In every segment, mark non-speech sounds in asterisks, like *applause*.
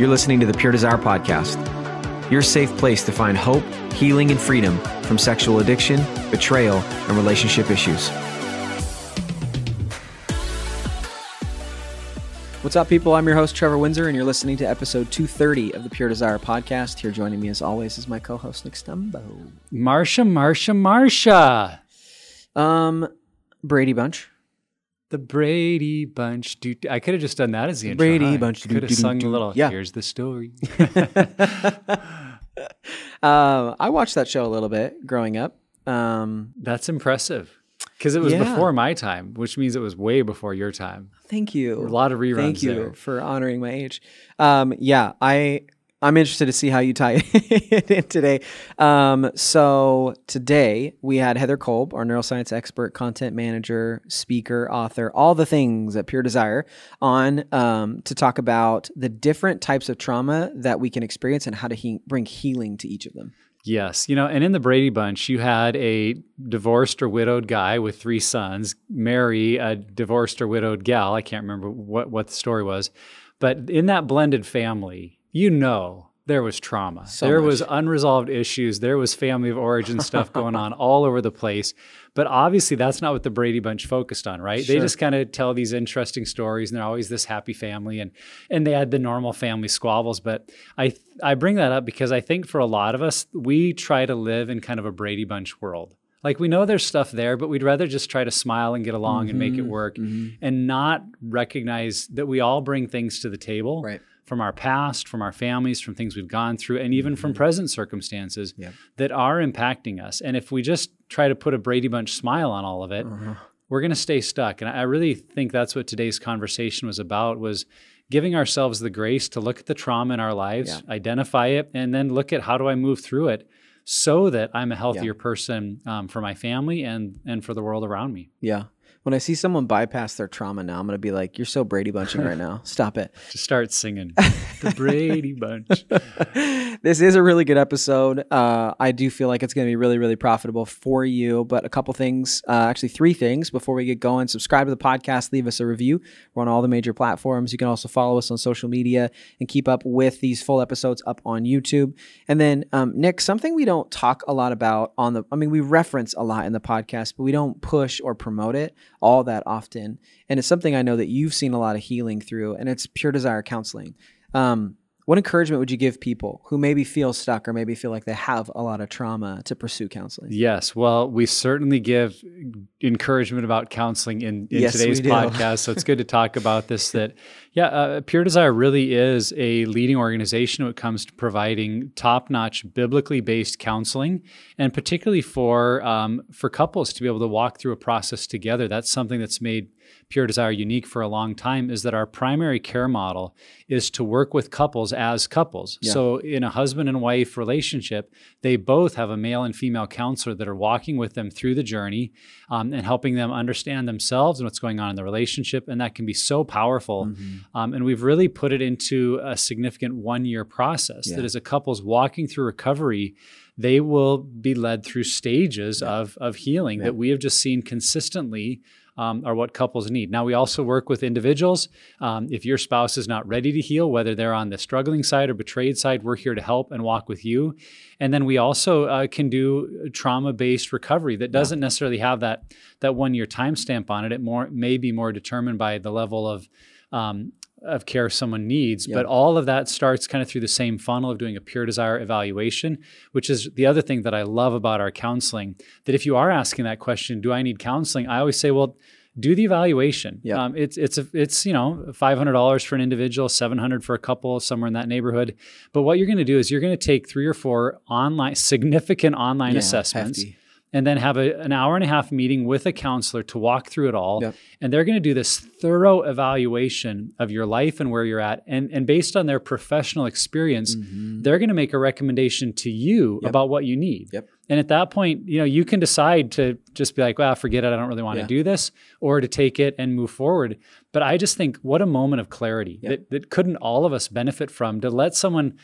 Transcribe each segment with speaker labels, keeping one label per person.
Speaker 1: You're listening to the Pure Desire Podcast, your safe place to find hope, healing, and freedom from sexual addiction, betrayal, and relationship issues. What's up, people? I'm your host, Trevor Windsor, and you're listening to episode 230 of the Pure Desire Podcast. Here joining me, as always, is my co host, Nick Stumbo.
Speaker 2: Marsha, Marsha, Marsha.
Speaker 1: Um, Brady Bunch.
Speaker 2: The Brady Bunch. Dude, I could have just done that as the intro.
Speaker 1: Brady
Speaker 2: huh?
Speaker 1: Bunch.
Speaker 2: Could have sung a little.
Speaker 1: Yeah.
Speaker 2: Here's the story. *laughs* *laughs*
Speaker 1: Um, I watched that show a little bit growing up. Um,
Speaker 2: That's impressive because it was
Speaker 1: Yeah.
Speaker 2: before my time, which means it was way before your time.
Speaker 1: thank you.
Speaker 2: A lot of reruns
Speaker 1: Thank you
Speaker 2: there.
Speaker 1: for honoring my age. Um, yeah, I I'm interested to see how you tie *laughs* it in today. Um, so today we had Heather Kolb, our neuroscience expert, content manager, speaker, author, all the things at Pure Desire, on um, to talk about the different types of trauma that we can experience and how to he- bring healing to each of them.
Speaker 2: Yes. You know, and in the Brady Bunch, you had a divorced or widowed guy with three sons marry a divorced or widowed gal. I can't remember what, what the story was. But in that blended family, you know there was trauma.
Speaker 1: So
Speaker 2: there
Speaker 1: much.
Speaker 2: was unresolved issues. There was family of origin stuff *laughs* going on all over the place. But obviously, that's not what the Brady Bunch focused on, right?
Speaker 1: Sure.
Speaker 2: They just kind of tell these interesting stories, and they're always this happy family, and and they had the normal family squabbles. But I I bring that up because I think for a lot of us, we try to live in kind of a Brady Bunch world. Like we know there's stuff there, but we'd rather just try to smile and get along and make it mm-hmm. work, mm-hmm. and not recognize that we all bring things to the table
Speaker 1: Right.
Speaker 2: From our past, from our families, from things we've gone through, and even from present circumstances
Speaker 1: Yep.
Speaker 2: that are impacting us. And if we just try to put a Brady Bunch smile on all of it, we're going to stay stuck. And I really think that's what today's conversation was about was giving ourselves the grace to look at the trauma in our lives, identify it, and then look at how do I move through it so that I'm a healthier person um, for my family and and for the world around me.
Speaker 1: Yeah. When I see someone bypass their trauma now, I'm gonna be like, "You're so Brady bunching right *laughs* now. Stop it."
Speaker 2: Just start singing *laughs* the Brady Bunch. *laughs*
Speaker 1: this is a really good episode. Uh, I do feel like it's going to be really, really profitable for you. But a couple things, uh, actually, three things before we get going. Subscribe to the podcast, leave us a review. We're on all the major platforms. You can also follow us on social media and keep up with these full episodes up on YouTube. And then, um, Nick, something we don't talk a lot about on the, I mean, we reference a lot in the podcast, but we don't push or promote it all that often. And it's something I know that you've seen a lot of healing through, and it's Pure Desire Counseling. Um, what encouragement would you give people who maybe feel stuck or maybe feel like they have a lot of trauma to pursue counseling?
Speaker 2: Yes, well, we certainly give encouragement about counseling in, in
Speaker 1: Yes,
Speaker 2: today's podcast. So it's good to talk about this. *laughs* That, yeah, uh, Pure Desire really is a leading organization when it comes to providing top-notch, biblically based counseling, and particularly for um, for couples to be able to walk through a process together. That's something that's made Pure Desire unique for a long time is that our primary care model is to work with couples as couples.
Speaker 1: Yeah.
Speaker 2: So in a husband and wife relationship, they both have a male and female counselor that are walking with them through the journey um, and helping them understand themselves and what's going on in the relationship. And that can be so powerful.
Speaker 1: Mm-hmm.
Speaker 2: Um, and we've really put it into a significant one year process
Speaker 1: Yeah.
Speaker 2: that as a couple's walking through recovery, they will be led through stages of, of healing
Speaker 1: Yeah.
Speaker 2: that we have just seen consistently um, are what couples need. Now, we also work with individuals. Um, if your spouse is not ready to heal, whether they're on the struggling side or betrayed side, we're here to help and walk with you. And then we also uh, can do trauma based recovery that doesn't necessarily have that, that one year timestamp on it. It more may be more determined by the level of um, of care someone needs.
Speaker 1: Yeah.
Speaker 2: But all of that starts kind of through the same funnel of doing a pure desire evaluation, which is the other thing that I love about our counseling. That if you are asking that question, do I need counseling? I always say, well, do the evaluation.
Speaker 1: Yeah.
Speaker 2: Um, it's it's a, it's you know five hundred dollars for an individual, seven hundred for a couple, somewhere in that neighborhood. But what you're going to do is you're going to take three or four online significant online
Speaker 1: Yeah,
Speaker 2: assessments
Speaker 1: hefty.
Speaker 2: And then have a, an hour and a half meeting with a counselor to walk through it all.
Speaker 1: Yep.
Speaker 2: And they're going to do this thorough evaluation of your life and where you're at. And, and based on their professional experience,
Speaker 1: Mhm.
Speaker 2: they're going to make a recommendation to you
Speaker 1: Yep.
Speaker 2: about what you need.
Speaker 1: Yep.
Speaker 2: And at that point, you know, you can decide to just be like, well, forget it. I don't really want
Speaker 1: Yeah.
Speaker 2: to do this or to take it and move forward. But I just think what a moment of clarity that, that couldn't all of us benefit from to let someone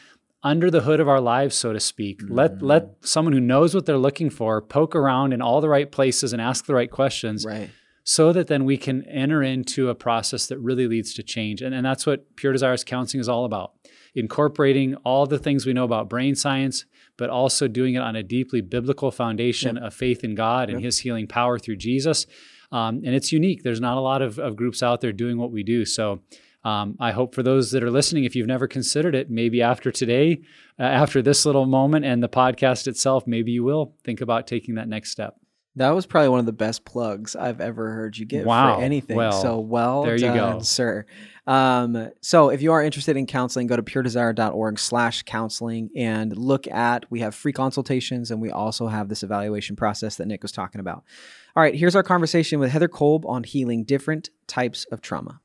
Speaker 2: under the hood of our lives, so to speak. Let
Speaker 1: Mm-hmm.
Speaker 2: let someone who knows what they're looking for poke around in all the right places and ask the right questions
Speaker 1: Right.
Speaker 2: so that then we can enter into a process that really leads to change. And, and that's what Pure Desires Counseling is all about. Incorporating all the things we know about brain science, but also doing it on a deeply biblical foundation of faith in God and
Speaker 1: Yep.
Speaker 2: His healing power through Jesus. Um, and it's unique. There's not a lot of, of groups out there doing what we do. So um, I hope for those that are listening, if you've never considered it, maybe after today, uh, after this little moment and the podcast itself, maybe you will think about taking that next step.
Speaker 1: That was probably one of the best plugs I've ever heard you give
Speaker 2: Wow.
Speaker 1: for anything.
Speaker 2: Well,
Speaker 1: so well
Speaker 2: there you
Speaker 1: done,
Speaker 2: go.
Speaker 1: sir. Um, so if you are interested in counseling, go to puredesire.org slash counseling and look at, we have free consultations and we also have this evaluation process that Nick was talking about. All right, here's our conversation with Heather Kolb on healing different types of trauma.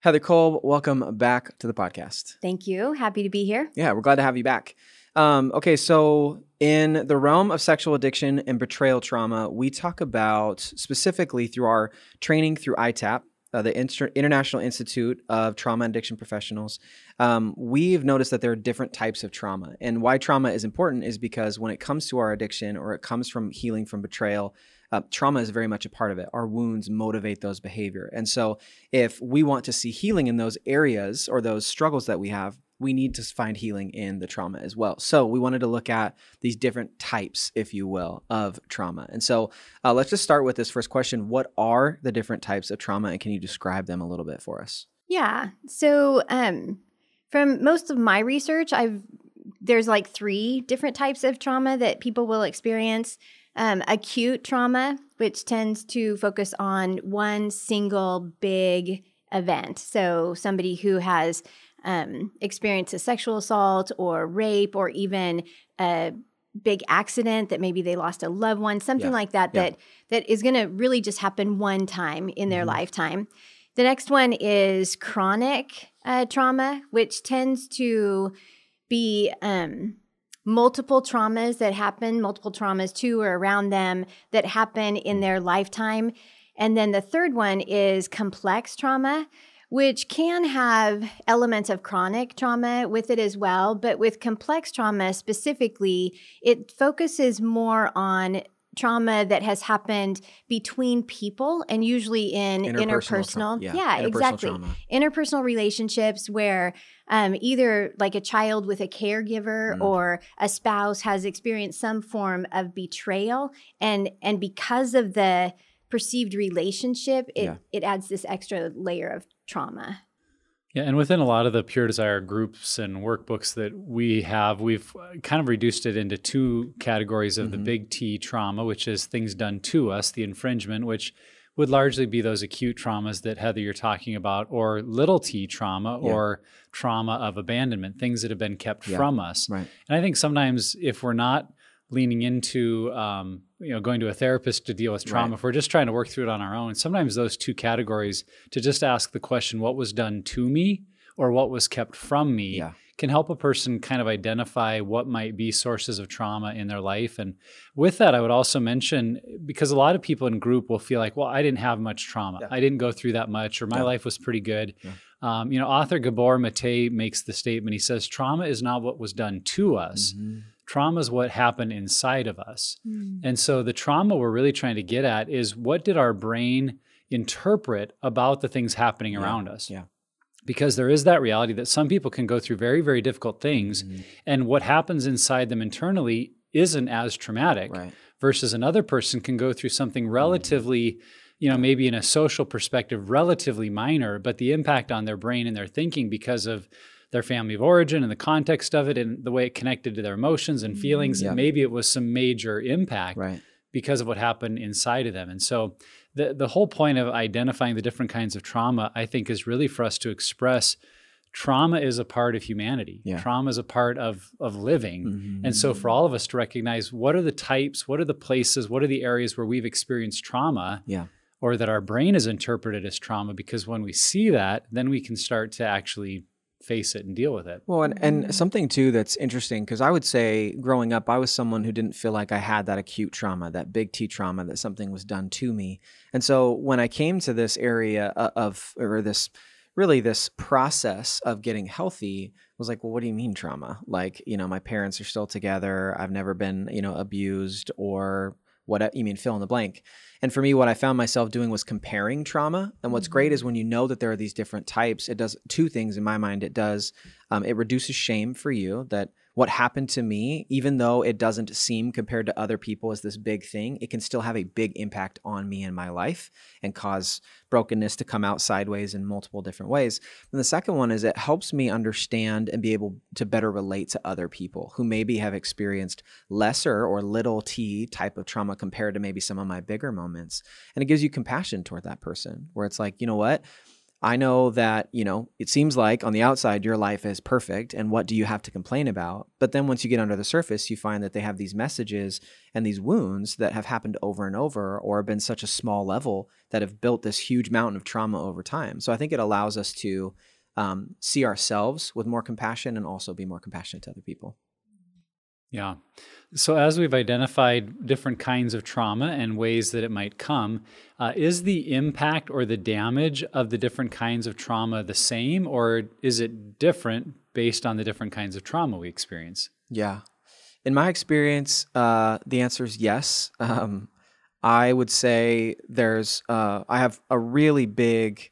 Speaker 1: Heather Kolb, welcome back to the podcast.
Speaker 3: Thank you. Happy to be here.
Speaker 1: Yeah, we're glad to have you back. Um, okay, so in the realm of sexual addiction and betrayal trauma, we talk about specifically through our training through ITAP, uh, the Inter- International Institute of Trauma and Addiction Professionals. Um, we've noticed that there are different types of trauma. And why trauma is important is because when it comes to our addiction or it comes from healing from betrayal, uh, trauma is very much a part of it. Our wounds motivate those behavior. And so if we want to see healing in those areas or those struggles that we have, we need to find healing in the trauma as well. So we wanted to look at these different types, if you will, of trauma. And so uh, let's just start with this first question: What are the different types of trauma, and can you describe them a little bit for us?
Speaker 3: Yeah. So, um, from most of my research, I've there's like three different types of trauma that people will experience. Um, acute trauma, which tends to focus on one single big event. So, somebody who has um, experienced a sexual assault or rape or even a big accident that maybe they lost a loved one, something
Speaker 1: Yeah.
Speaker 3: like that,
Speaker 1: Yeah.
Speaker 3: that that is going to really just happen one time in their
Speaker 1: Mhm.
Speaker 3: lifetime. The next one is chronic uh, trauma, which tends to be um, multiple traumas that happen, multiple traumas to or around them that happen in their lifetime. And then the third one is complex trauma, which can have elements of chronic trauma with it as well. But with complex trauma specifically, it focuses more on trauma that has happened between people and usually in interpersonal,
Speaker 1: tra- yeah,
Speaker 3: yeah,
Speaker 1: interpersonal
Speaker 3: exactly
Speaker 1: trauma.
Speaker 3: interpersonal relationships where um, either like a child with a caregiver
Speaker 1: Mm.
Speaker 3: or a spouse has experienced some form of betrayal and and because of the perceived relationship it
Speaker 1: Yeah.
Speaker 3: it adds this extra layer of trauma
Speaker 2: Yeah, and within a lot of the Pure Desire groups and workbooks that we have, we've uh, kind of reduced it into two categories of the
Speaker 1: Mhm.
Speaker 2: big T trauma, which is things done to us, the infringement, which would largely be those acute traumas that Heather you're talking about, or little t trauma
Speaker 1: Yeah.
Speaker 2: or trauma of abandonment, things that have been kept
Speaker 1: Yeah.
Speaker 2: from us.
Speaker 1: Right.
Speaker 2: And I think sometimes if we're not leaning into um, you know going to a therapist to deal with trauma
Speaker 1: Right.
Speaker 2: if we're just trying to work through it on our own sometimes those two categories to just ask the question what was done to me or what was kept from me
Speaker 1: Yeah.
Speaker 2: can help a person kind of identify what might be sources of trauma in their life and with that i would also mention because a lot of people in group will feel like well i didn't have much trauma
Speaker 1: Yeah.
Speaker 2: i didn't go through that much or my
Speaker 1: Yeah.
Speaker 2: life was pretty good um, you know author gabor mate makes the statement he says trauma is not what was done to us
Speaker 1: Mhm.
Speaker 2: Trauma is what happened inside of us.
Speaker 3: Mm.
Speaker 2: And so the trauma we're really trying to get at is what did our brain interpret about the things happening
Speaker 1: Yeah,
Speaker 2: around us?
Speaker 1: yeah.
Speaker 2: Because there is that reality that some people can go through very, very difficult things,
Speaker 1: Mhm.
Speaker 2: and what happens inside them internally isn't as traumatic
Speaker 1: Right.
Speaker 2: versus another person can go through something relatively you know maybe in a social perspective relatively minor but the impact on their brain and their thinking because of their family of origin and the context of it and the way it connected to their emotions and feelings
Speaker 1: Yeah.
Speaker 2: and maybe it was some major impact
Speaker 1: Right.
Speaker 2: because of what happened inside of them and so the the whole point of identifying the different kinds of trauma i think is really for us to express trauma is a part of humanity
Speaker 1: Yeah.
Speaker 2: trauma is a part of of living
Speaker 1: Mhm.
Speaker 2: and so, for all of us to recognize what are the types, what are the places, what are the areas where we've experienced trauma,
Speaker 1: Yeah.
Speaker 2: or that our brain has interpreted as trauma, because when we see that, then we can start to actually face it and deal with it.
Speaker 1: Well, and, and something too that's interesting because I would say growing up, I was someone who didn't feel like I had that acute trauma, that big T trauma, that something was done to me. And so when I came to this area of, or this, really this process of getting healthy was like, well, what do you mean trauma? Like, you know, my parents are still together. I've never been, you know, abused or what you mean, fill in the blank. And for me, what I found myself doing was comparing trauma. And what's great is when you know that there are these different types, it does two things in my mind. It does, um, it reduces shame for you that what happened to me, even though it doesn't seem compared to other people as this big thing, it can still have a big impact on me and my life and cause brokenness to come out sideways in multiple different ways. And the second one is it helps me understand and be able to better relate to other people who maybe have experienced lesser or little t type of trauma compared to maybe some of my bigger moments. And it gives you compassion toward that person where it's like, you know what? I know that, you know, it seems like on the outside your life is perfect and what do you have to complain about? But then once you get under the surface, you find that they have these messages and these wounds that have happened over and over or been such a small level that have built this huge mountain of trauma over time. So I think it allows us to um, see ourselves with more compassion and also be more compassionate to other people.
Speaker 2: Yeah. So, as we've identified different kinds of trauma and ways that it might come, uh, is the impact or the damage of the different kinds of trauma the same, or is it different based on the different kinds of trauma we experience?
Speaker 1: Yeah. In my experience, uh, the answer is yes. Um, I would say there's, uh, I have a really big,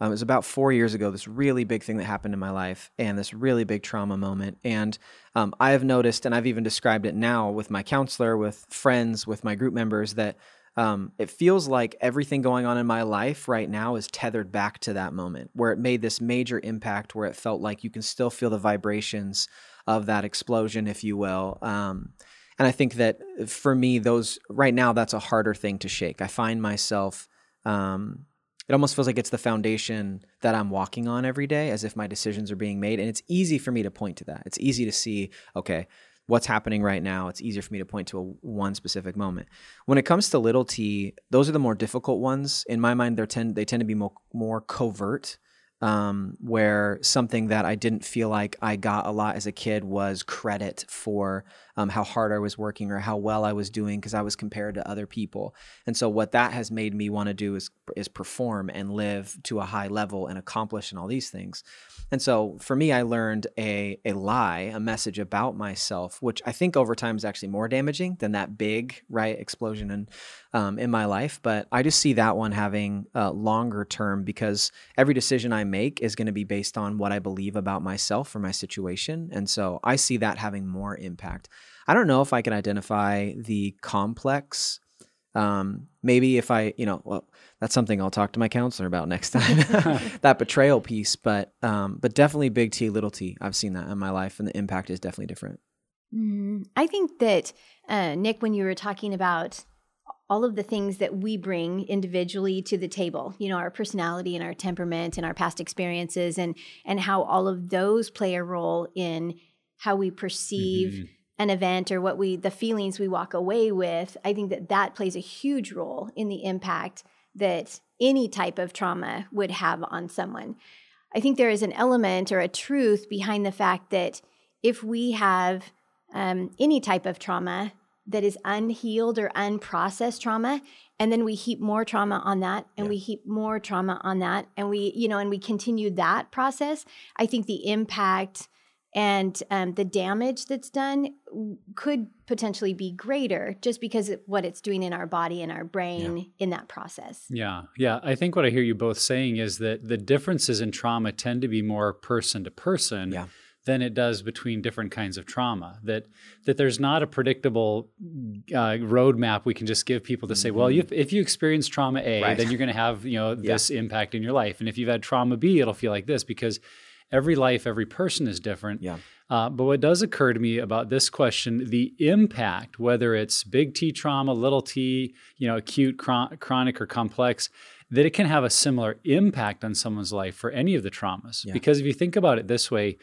Speaker 1: um, it was about four years ago, this really big thing that happened in my life and this really big trauma moment. And um, I have noticed, and I've even described it now with my counselor, with friends, with my group members, that um, it feels like everything going on in my life right now is tethered back to that moment where it made this major impact, where it felt like you can still feel the vibrations of that explosion, if you will. Um, and I think that for me, those right now, that's a harder thing to shake. I find myself, um, it almost feels like it's the foundation that I'm walking on every day, as if my decisions are being made. And it's easy for me to point to that. It's easy to see, okay, what's happening right now. It's easier for me to point to a, one specific moment. When it comes to little t, those are the more difficult ones. In my mind, they tend they tend to be more, more covert um, where something that I didn't feel like I got a lot as a kid was credit for um, how hard I was working or how well I was doing because I was compared to other people. And so what that has made me want to do is is perform and live to a high level and accomplish and all these things. And so for me, I learned a a lie, a message about myself, which I think over time is actually more damaging than that big right explosion in um, in my life. But I just see that one having uh, longer term because every decision I make is going to be based on what I believe about myself or my situation, and so I see that having more impact. I don't know if I can identify the complex. Um, maybe if I, you know, well, that's something I'll talk to my counselor about next *laughs* time. *laughs* that betrayal piece, but um, but definitely big T, little T. I've seen that in my life, and the impact is definitely different.
Speaker 3: Mm, I think that uh, Nick, when you were talking about all of the things that we bring individually to the table, you know, our personality and our temperament and our past experiences, and and how all of those play a role in how we perceive
Speaker 2: Mhm.
Speaker 3: an event or what we the feelings we walk away with i think that that plays a huge role in the impact that any type of trauma would have on someone i think there is an element or a truth behind the fact that if we have um, any type of trauma that is unhealed or unprocessed trauma and then we heap more trauma on that and yeah. we heap more trauma on that and we you know and we continue that process i think the impact and um, the damage that's done could potentially be greater just because of what it's doing in our body and our brain yeah. in that process.
Speaker 2: Yeah, yeah. I think what I hear you both saying is that the differences in trauma tend to be more person to person.
Speaker 1: Yeah
Speaker 2: than it does between different kinds of trauma. That that there's not a predictable uh, roadmap we can just give people to say, mm-hmm. well, if, if you experience trauma A, right. then you're going to have you know this yeah. impact in your life, and if you've had trauma B, it'll feel like this because every life, every person is different.
Speaker 1: Yeah.
Speaker 2: Uh, but what does occur to me about this question, the impact, whether it's big T trauma, little t, you know, acute, chron- chronic, or complex, that it can have a similar impact on someone's life for any of the traumas. Yeah. Because if you think about it this way,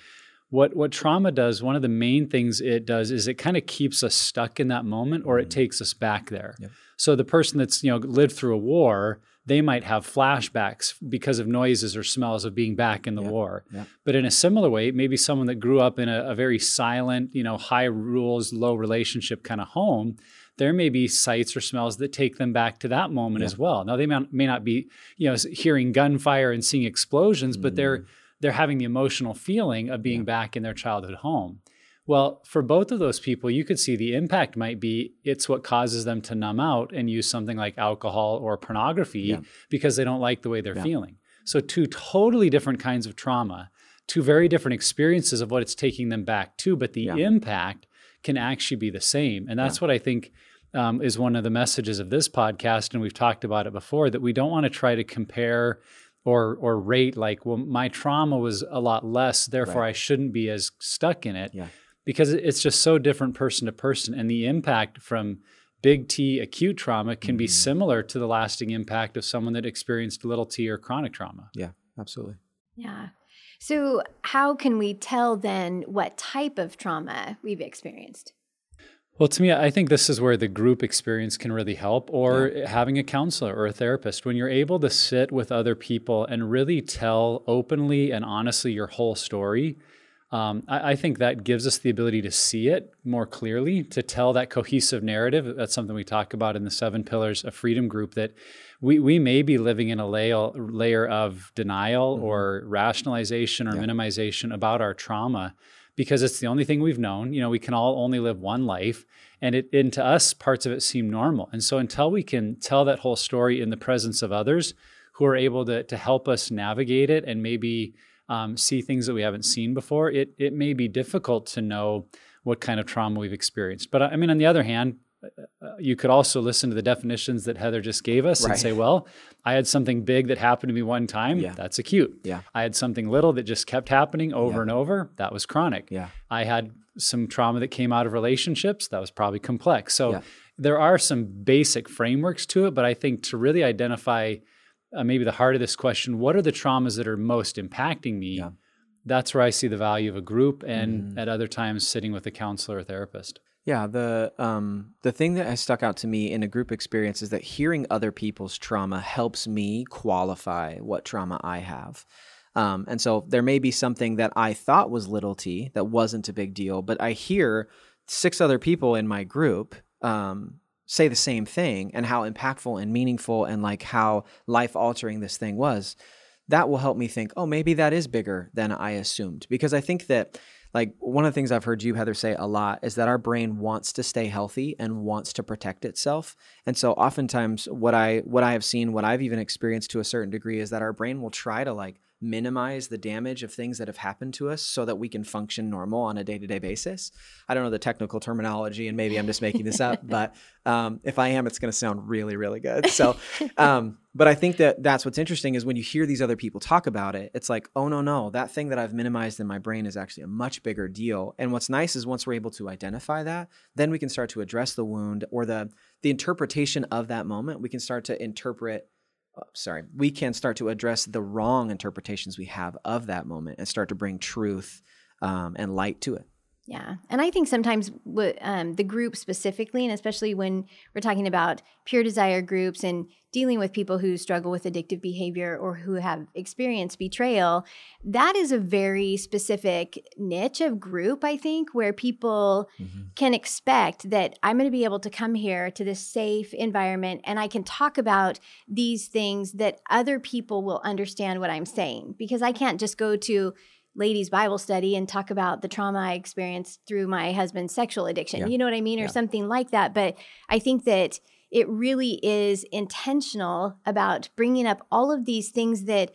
Speaker 2: what what trauma does, one of the main things it does is it kind of keeps us stuck in that moment, or mm-hmm. it takes us back there. So the person that's you know lived through a war, they might have flashbacks because of noises or smells of being back in the war. But in a similar way, maybe someone that grew up in a, a very silent, you know, high rules, low relationship kind of home, there may be sights or smells that take them back to that moment as well. Now they may, may not be, you know, hearing gunfire and seeing explosions, mm. but they're mm. They're having the emotional feeling of being yeah. back in their childhood home. Well, for both of those people, you could see the impact might be it's what causes them to numb out and use something like alcohol or pornography yeah. because they don't like the way they're yeah. feeling. So, two totally different kinds of trauma, two very different experiences of what it's taking them back to, but the impact can actually be the same. And that's what I think um, is one of the messages of this podcast. And we've talked about it before that we don't want to try to compare or or rate like well my trauma was a lot less therefore right. i shouldn't be as stuck in it
Speaker 1: yeah
Speaker 2: because it's just so different person to person. And the impact from big T acute trauma can mm-hmm. be similar to the lasting impact of someone that experienced little T or chronic trauma.
Speaker 1: Yeah, absolutely.
Speaker 3: Yeah. So, how can we tell then what type of trauma we've experienced?
Speaker 2: Well, to me, I think this is where the group experience can really help, or yeah. having a counselor or a therapist. When you're able to sit with other people and really tell openly and honestly your whole story, um, I, I, think that gives us the ability to see it more clearly, to tell that cohesive narrative. That's something we talk about in the Seven Pillars of Freedom group. That we we may be living in a layer layer of denial mm-hmm. or rationalization or yeah. minimization about our trauma because it's the only thing we've known. You know, we can all only live one life, and it and to us, parts of it seem normal. And so, until we can tell that whole story in the presence of others who are able to to help us navigate it and maybe um, see things that we haven't seen before, it it may be difficult to know what kind of trauma we've experienced. But I mean, on the other hand, you could also listen to the definitions that Heather just gave us right. and say, well, I had something big that happened to me one time. Yeah. That's acute.
Speaker 1: Yeah.
Speaker 2: I had something little that just kept happening over yeah. and over. That was chronic.
Speaker 1: Yeah.
Speaker 2: I had some trauma that came out of relationships. That was probably complex. So yeah. there are some basic frameworks to it, but I think to really identify uh, maybe the heart of this question what are the traumas that are most impacting me yeah. that's where i see the value of a group and mm. at other times sitting with a counselor or therapist
Speaker 1: yeah the um, the thing that has stuck out to me in a group experience is that hearing other people's trauma helps me qualify what trauma i have um, and so there may be something that i thought was little t that wasn't a big deal but i hear six other people in my group um, say the same thing and how impactful and meaningful and like how life altering this thing was, that will help me think, oh, maybe that is bigger than I assumed. Because I think that like one of the things I've heard you, Heather, say a lot is that our brain wants to stay healthy and wants to protect itself. And so oftentimes what I what I have seen, what I've even experienced to a certain degree is that our brain will try to like minimize the damage of things that have happened to us so that we can function normal on a day-to-day basis. I don't know the technical terminology and maybe i'm just making this up *laughs* but um, if i am it's going to sound really really good. So *laughs* um, but i think that that's what's interesting is when you hear these other people talk about it it's like oh no no that thing that i've minimized in my brain is actually a much bigger deal. And what's nice is once we're able to identify that then we can start to address the wound or the the interpretation of that moment we can start to interpret sorry, we can start to address the wrong interpretations we have of that moment and start to bring truth um, and light to it.
Speaker 3: Yeah. And I think sometimes w- um, the group specifically, and especially when we're talking about pure desire groups and dealing with people who struggle with addictive behavior or who have experienced betrayal, that is a very specific niche of group, I think, where people mm-hmm. can expect that I'm going to be able to come here to this safe environment and I can talk about these things that other people will understand what I'm saying because I can't just go to ladies Bible study and talk about the trauma I experienced through my husband's sexual addiction. Yeah. You know what I mean? Or yeah. something like that. But I think that it really is intentional about bringing up all of these things that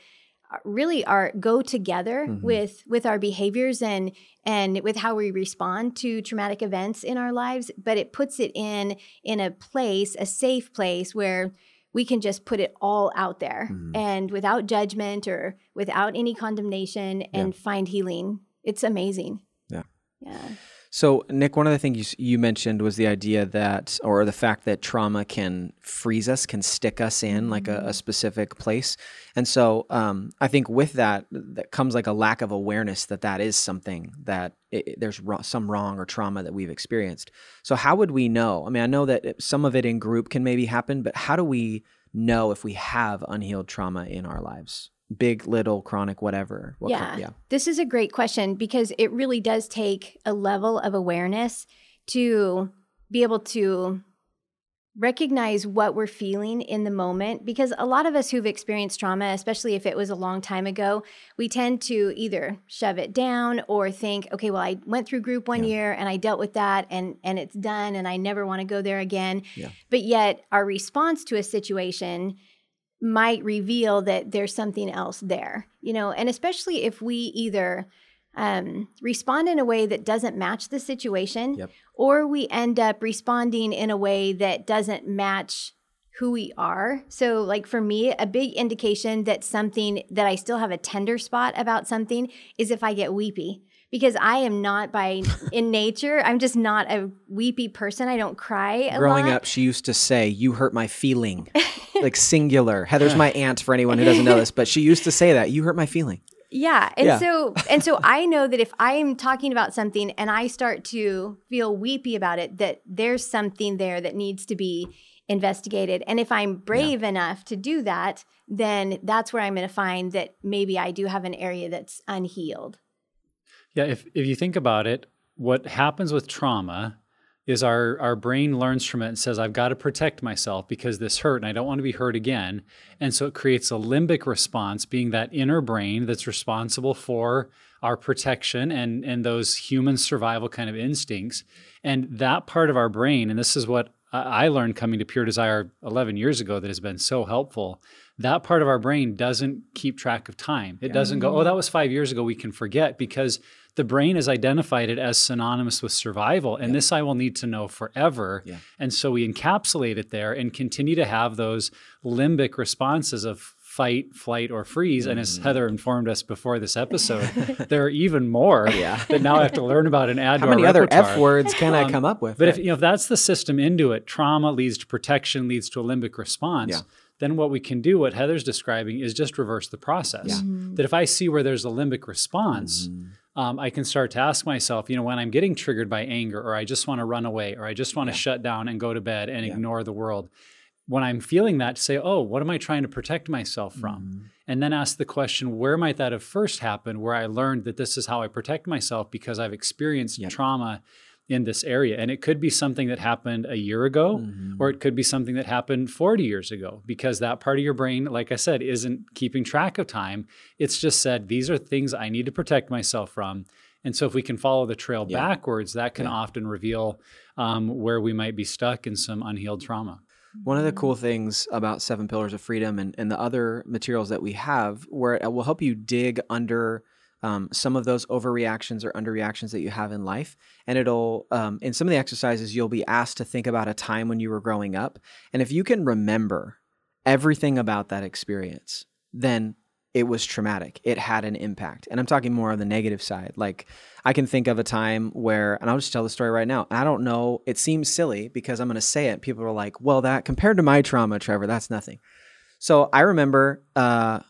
Speaker 3: really are go together mm-hmm. with with our behaviors and and with how we respond to traumatic events in our lives but it puts it in in a place a safe place where we can just put it all out there mm-hmm. and without judgment or without any condemnation and yeah. find healing. It's amazing.
Speaker 1: Yeah.
Speaker 3: Yeah.
Speaker 1: So, Nick, one of the things you, mentioned was the idea that, or the fact that trauma can freeze us, can stick us in like a, a mm-hmm. specific place. And so, um, I think with that, that comes like a lack of awareness that that is something that it, there's some wrong or trauma that we've experienced. So, how would we know? I mean, I know that some of it in group can maybe happen, but how do we know if we have unhealed trauma in our lives? Big, little, chronic, whatever.
Speaker 3: What yeah. Kind, yeah. This is a great question because it really does take a level of awareness to be able to recognize what we're feeling in the moment because a lot of us who've experienced trauma especially if it was a long time ago we tend to either shove it down or think okay well i went through group one yeah. year and i dealt with that and and it's done and i never want to go there again yeah. but yet our response to a situation might reveal that there's something else there you know and especially if we either um, respond in a way that doesn't match the situation, yep. or we end up responding in a way that doesn't match who we are. So, like for me, a big indication that something that I still have a tender spot about something is if I get weepy. Because I am not by *laughs* in nature, I'm just not a weepy person. I don't cry.
Speaker 1: Growing
Speaker 3: lot.
Speaker 1: up, she used to say, "You hurt my feeling," *laughs* like singular. Heather's my aunt for anyone who doesn't know this, but she used to say that. You hurt my feeling.
Speaker 3: Yeah. And yeah. so and so *laughs* I know that if I am talking about something and I start to feel weepy about it, that there's something there that needs to be investigated. And if I'm brave yeah. enough to do that, then that's where I'm going to find that maybe I do have an area that's unhealed.
Speaker 2: Yeah, if if you think about it, what happens with trauma is our our brain learns from it and says I've got to protect myself because this hurt and I don't want to be hurt again. And so it creates a limbic response being that inner brain that's responsible for our protection and and those human survival kind of instincts. And that part of our brain and this is what I learned coming to Pure Desire 11 years ago that has been so helpful. That part of our brain doesn't keep track of time. It doesn't go, oh, that was five years ago. We can forget because the brain has identified it as synonymous with survival. And yeah. this I will need to know forever. Yeah. And so we encapsulate it there and continue to have those limbic responses of fight, flight, or freeze. Mm-hmm. And as mm-hmm. Heather informed us before this episode, *laughs* there are even more *laughs* yeah. that now I have to learn about and add
Speaker 1: How
Speaker 2: to
Speaker 1: many other F words can um, I come up with?
Speaker 2: But if you know if that's the system into it, trauma leads to protection, leads to a limbic response. Yeah then what we can do, what Heather's describing, is just reverse the process. Yeah. Mm-hmm. That if I see where there's a limbic response, mm-hmm um, I can start to ask myself, you know, when I'm getting triggered by anger, or I just want to run away, or I just want to yeah. shut down and go to bed and yeah. ignore the world. When I'm feeling that, to say, oh, what am I trying to protect myself from? Mm-hmm. And then ask the question, where might that have first happened, where I learned that this is how I protect myself because I've experienced yep. trauma in this area. And it could be something that happened a year ago, mm-hmm. or it could be something that happened 40 years ago, because that part of your brain, like I said, isn't keeping track of time. It's just said, these are things I need to protect myself from. And so, if we can follow the trail yeah. backwards, that can yeah. often reveal um, where we might be stuck in some unhealed trauma.
Speaker 1: One of the cool things about Seven Pillars of Freedom and, and the other materials that we have, where it will help you dig under um, some of those overreactions or underreactions that you have in life. And it'll, um, in some of the exercises, you'll be asked to think about a time when you were growing up. And if you can remember everything about that experience, then it was traumatic. It had an impact. And I'm talking more on the negative side. Like, I can think of a time where, and I'll just tell the story right now. I don't know, it seems silly because I'm going to say it. People are like, well, that compared to my trauma, Trevor, that's nothing. So I remember, uh,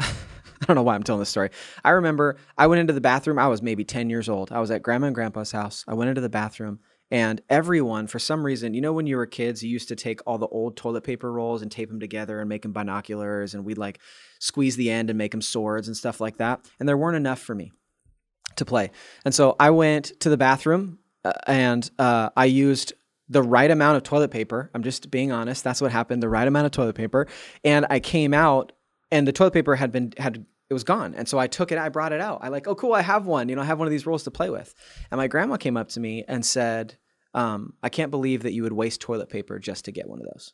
Speaker 1: *laughs* *laughs* I don't know why I'm telling this story. I remember I went into the bathroom. I was maybe 10 years old. I was at grandma and grandpa's house. I went into the bathroom and everyone, for some reason, you know, when you were kids, you used to take all the old toilet paper rolls and tape them together and make them binoculars, and we'd like squeeze the end and make them swords and stuff like that. And there weren't enough for me to play. And so I went to the bathroom uh, and uh, I used the right amount of toilet paper. I'm just being honest. That's what happened. The right amount of toilet paper. And I came out and the toilet paper had been, had, it was gone. And so I took it, I brought it out. I like, oh, cool, I have one. You know, I have one of these rolls to play with. And my grandma came up to me and said, um, I can't believe that you would waste toilet paper just to get one of those.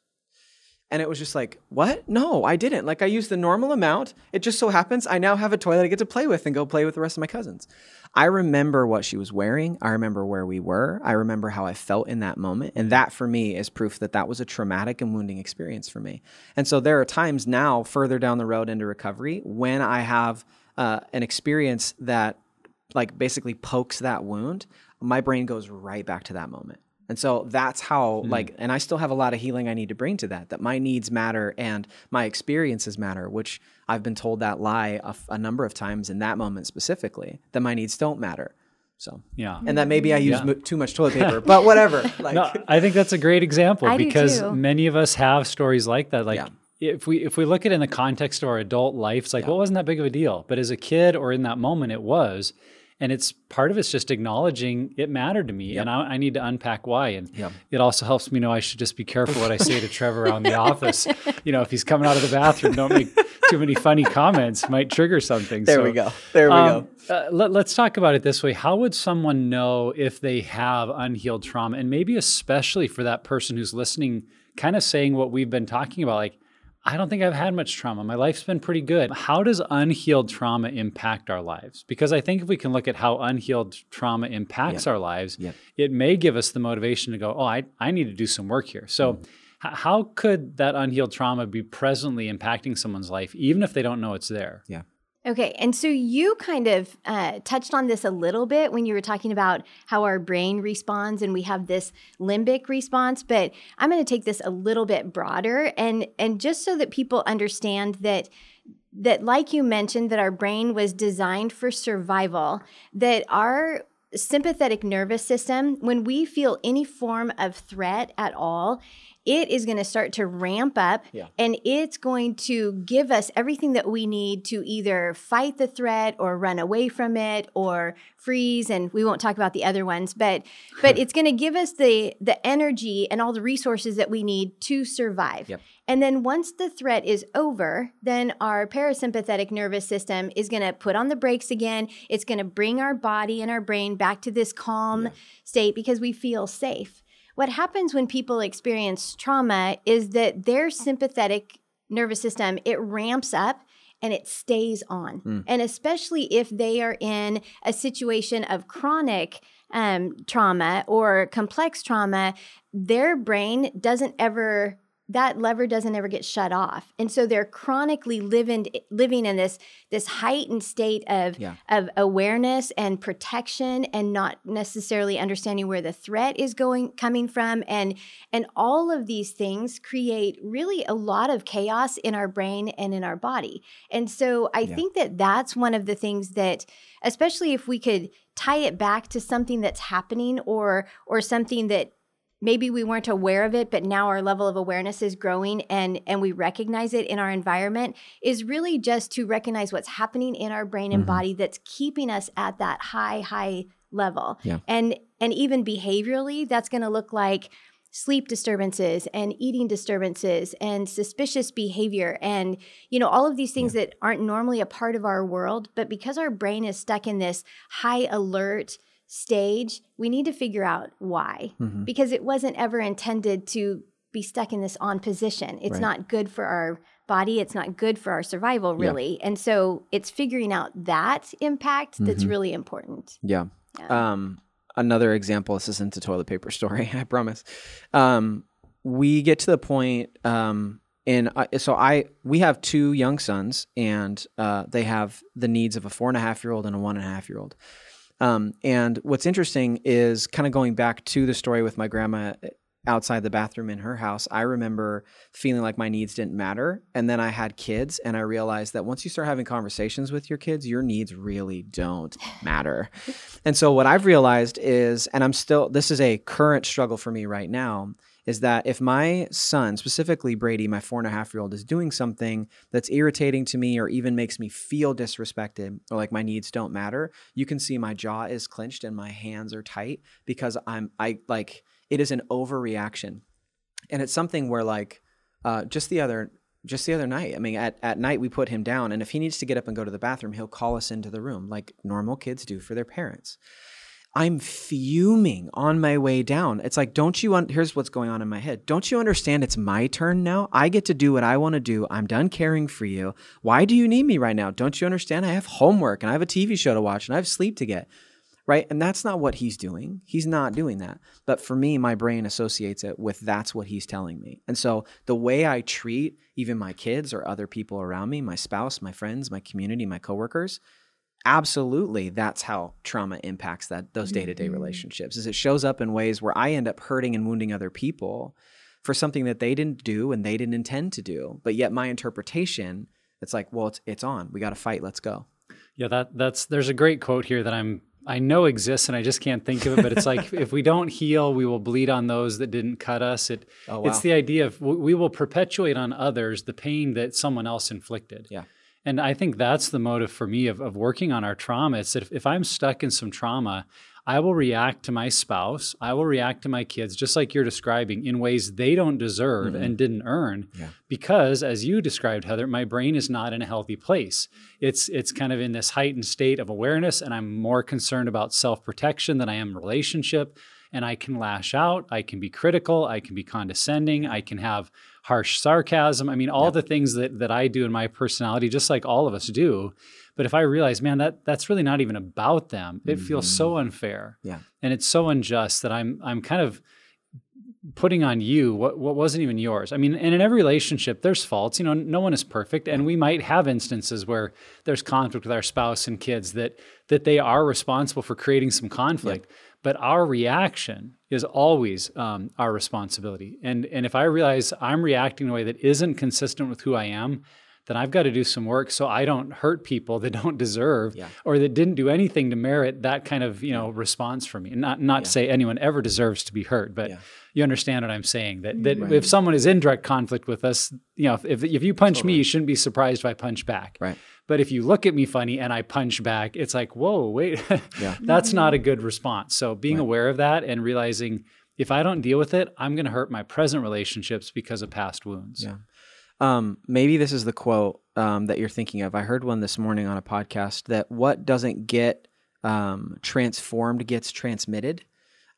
Speaker 1: And it was just like, what? No, I didn't. Like, I used the normal amount. It just so happens I now have a toy that I get to play with and go play with the rest of my cousins. I remember what she was wearing. I remember where we were. I remember how I felt in that moment. And that for me is proof that that was a traumatic and wounding experience for me. And so there are times now, further down the road into recovery, when I have uh, an experience that like basically pokes that wound, my brain goes right back to that moment. And so that's how, mm. like, and I still have a lot of healing I need to bring to that, that my needs matter and my experiences matter, which I've been told that lie a, a number of times in that moment specifically, that my needs don't matter. So,
Speaker 2: yeah.
Speaker 1: And that maybe I use yeah. m- too much toilet paper, *laughs* but whatever.
Speaker 2: Like, no, I think that's a great example I because many of us have stories like that. Like, yeah. if we if we look at it in the context of our adult life, it's like, yeah. well, wasn't that big of a deal. But as a kid or in that moment, it was and it's part of it's just acknowledging it mattered to me yep. and I, I, need to unpack why. And yep. it also helps me know i should just be careful what i say to trevor around the *laughs* office. You know if he's coming out of the bathroom don't make too many funny comments might trigger something.
Speaker 1: There so, we go. There we um,
Speaker 2: go uh, let, let's talk about it this way. How would someone know if they have unhealed trauma? And maybe especially for that person who's listening kind of saying what we've been talking about like I don't think I've had much trauma. My life's been pretty good. How does unhealed trauma impact our lives? Because I think if we can look at how unhealed trauma impacts our lives, it may give us the motivation to go, oh, I, I need to do some work here. So, mm. h- how could that unhealed trauma be presently impacting someone's life, even if they don't know it's there?
Speaker 1: Yeah.
Speaker 3: Okay, and so you kind of uh, touched on this a little bit when you were talking about how our brain responds, and we have this limbic response. But I'm going to take this a little bit broader, and and just so that people understand that that, like you mentioned, that our brain was designed for survival. That our sympathetic nervous system, when we feel any form of threat at all, it is going to start to ramp up yeah. and it's going to give us everything that we need to either fight the threat or run away from it or freeze and we won't talk about the other ones but *laughs* but it's going to give us the the energy and all the resources that we need to survive yep. and then once the threat is over then our parasympathetic nervous system is going to put on the brakes again it's going to bring our body and our brain back to this calm yeah. state because we feel safe what happens when people experience trauma is that their sympathetic nervous system it ramps up and it stays on. Mm. And especially if they are in a situation of chronic um, trauma or complex trauma, their brain doesn't ever that lever doesn't ever get shut off and so they're chronically living living in this this heightened state of yeah. of awareness and protection and not necessarily understanding where the threat is going coming from and and all of these things create really a lot of chaos in our brain and in our body and so i yeah. think that that's one of the things that especially if we could tie it back to something that's happening or or something that maybe we weren't aware of it but now our level of awareness is growing and and we recognize it in our environment is really just to recognize what's happening in our brain and mm-hmm. body that's keeping us at that high high level yeah. and and even behaviorally that's going to look like sleep disturbances and eating disturbances and suspicious behavior and you know all of these things yeah. that aren't normally a part of our world but because our brain is stuck in this high alert stage, we need to figure out why mm-hmm. because it wasn't ever intended to be stuck in this on position. It's right. not good for our body, it's not good for our survival, really. Yeah. And so it's figuring out that impact that's mm-hmm. really important.
Speaker 1: Yeah. yeah. Um, another example, this isn't a toilet paper story, *laughs* I promise. Um, we get to the point, um, and so I we have two young sons, and uh, they have the needs of a four and a half year old and a one and a half year old. Um, and what's interesting is kind of going back to the story with my grandma outside the bathroom in her house, I remember feeling like my needs didn't matter. And then I had kids, and I realized that once you start having conversations with your kids, your needs really don't *sighs* matter. and so, what I've realized is, and I'm still, this is a current struggle for me right now, is that if my son, specifically Brady, my four and a half year old, is doing something that's irritating to me or even makes me feel disrespected or like my needs don't matter, you can see my jaw is clenched and my hands are tight because I'm, I like, it is an overreaction. And it's something where like, uh, just the other, just the other night. I mean, at, at night we put him down, and if he needs to get up and go to the bathroom, he'll call us into the room like normal kids do for their parents. I'm fuming on my way down. It's like, don't you, un- here's what's going on in my head. Don't you understand it's my turn now? I get to do what I want to do. I'm done caring for you. Why do you need me right now? Don't you understand? I have homework and I have a TV show to watch and I have sleep to get. Right. And that's not what he's doing. He's not doing that. But for me, my brain associates it with that's what he's telling me. And so the way I treat even my kids or other people around me, my spouse, my friends, my community, my coworkers, absolutely that's how trauma impacts that those day-to-day mm-hmm. relationships is it shows up in ways where i end up hurting and wounding other people for something that they didn't do and they didn't intend to do but yet my interpretation it's like well it's it's on we got to fight let's go
Speaker 2: yeah that that's there's a great quote here that i'm I know exists and I just can't think of it, but it's like if we don't heal, we will bleed on those that didn't cut us. It oh, wow. it's the idea of we will perpetuate on others the pain that someone else inflicted.
Speaker 1: Yeah.
Speaker 2: And I think that's the motive for me of, of working on our trauma. It's that if, if I'm stuck in some trauma, I will react to my spouse, I will react to my kids, just like you're describing, in ways they don't deserve mm-hmm. and didn't earn. Yeah. Because as you described, Heather, my brain is not in a healthy place. It's it's kind of in this heightened state of awareness, and I'm more concerned about self-protection than I am relationship. And I can lash out, I can be critical, I can be condescending, I can have harsh sarcasm. I mean, all yep. the things that that I do in my personality, just like all of us do. But if I realize, man, that that's really not even about them, it mm-hmm. feels so mm-hmm. unfair.
Speaker 1: Yeah.
Speaker 2: And it's so unjust that I'm I'm kind of putting on you what, what wasn't even yours. I mean, and in every relationship, there's faults. You know, no one is perfect, and we might have instances where there's conflict with our spouse and kids that that they are responsible for creating some conflict. Yep but our reaction is always um, our responsibility. And and if I realize I'm reacting in a way that isn't consistent with who I am, then I've got to do some work so I don't hurt people *laughs* that don't deserve yeah. or that didn't do anything to merit that kind of you know response from me. Not not yeah. to say anyone ever deserves to be hurt, but yeah. you understand what I'm saying. That that right. if someone is in direct conflict with us, you know, if if you punch totally. me, you shouldn't be surprised if I punch back.
Speaker 1: Right.
Speaker 2: But if you look at me funny and I punch back, it's like, whoa, wait, *laughs* yeah. that's not a good response. So being right. aware of that and realizing if I don't deal with it, I'm going to hurt my present relationships because of past wounds.
Speaker 1: Yeah. Um, maybe this is the quote um, that you're thinking of. I heard one this morning on a podcast that what doesn't get um, transformed gets transmitted.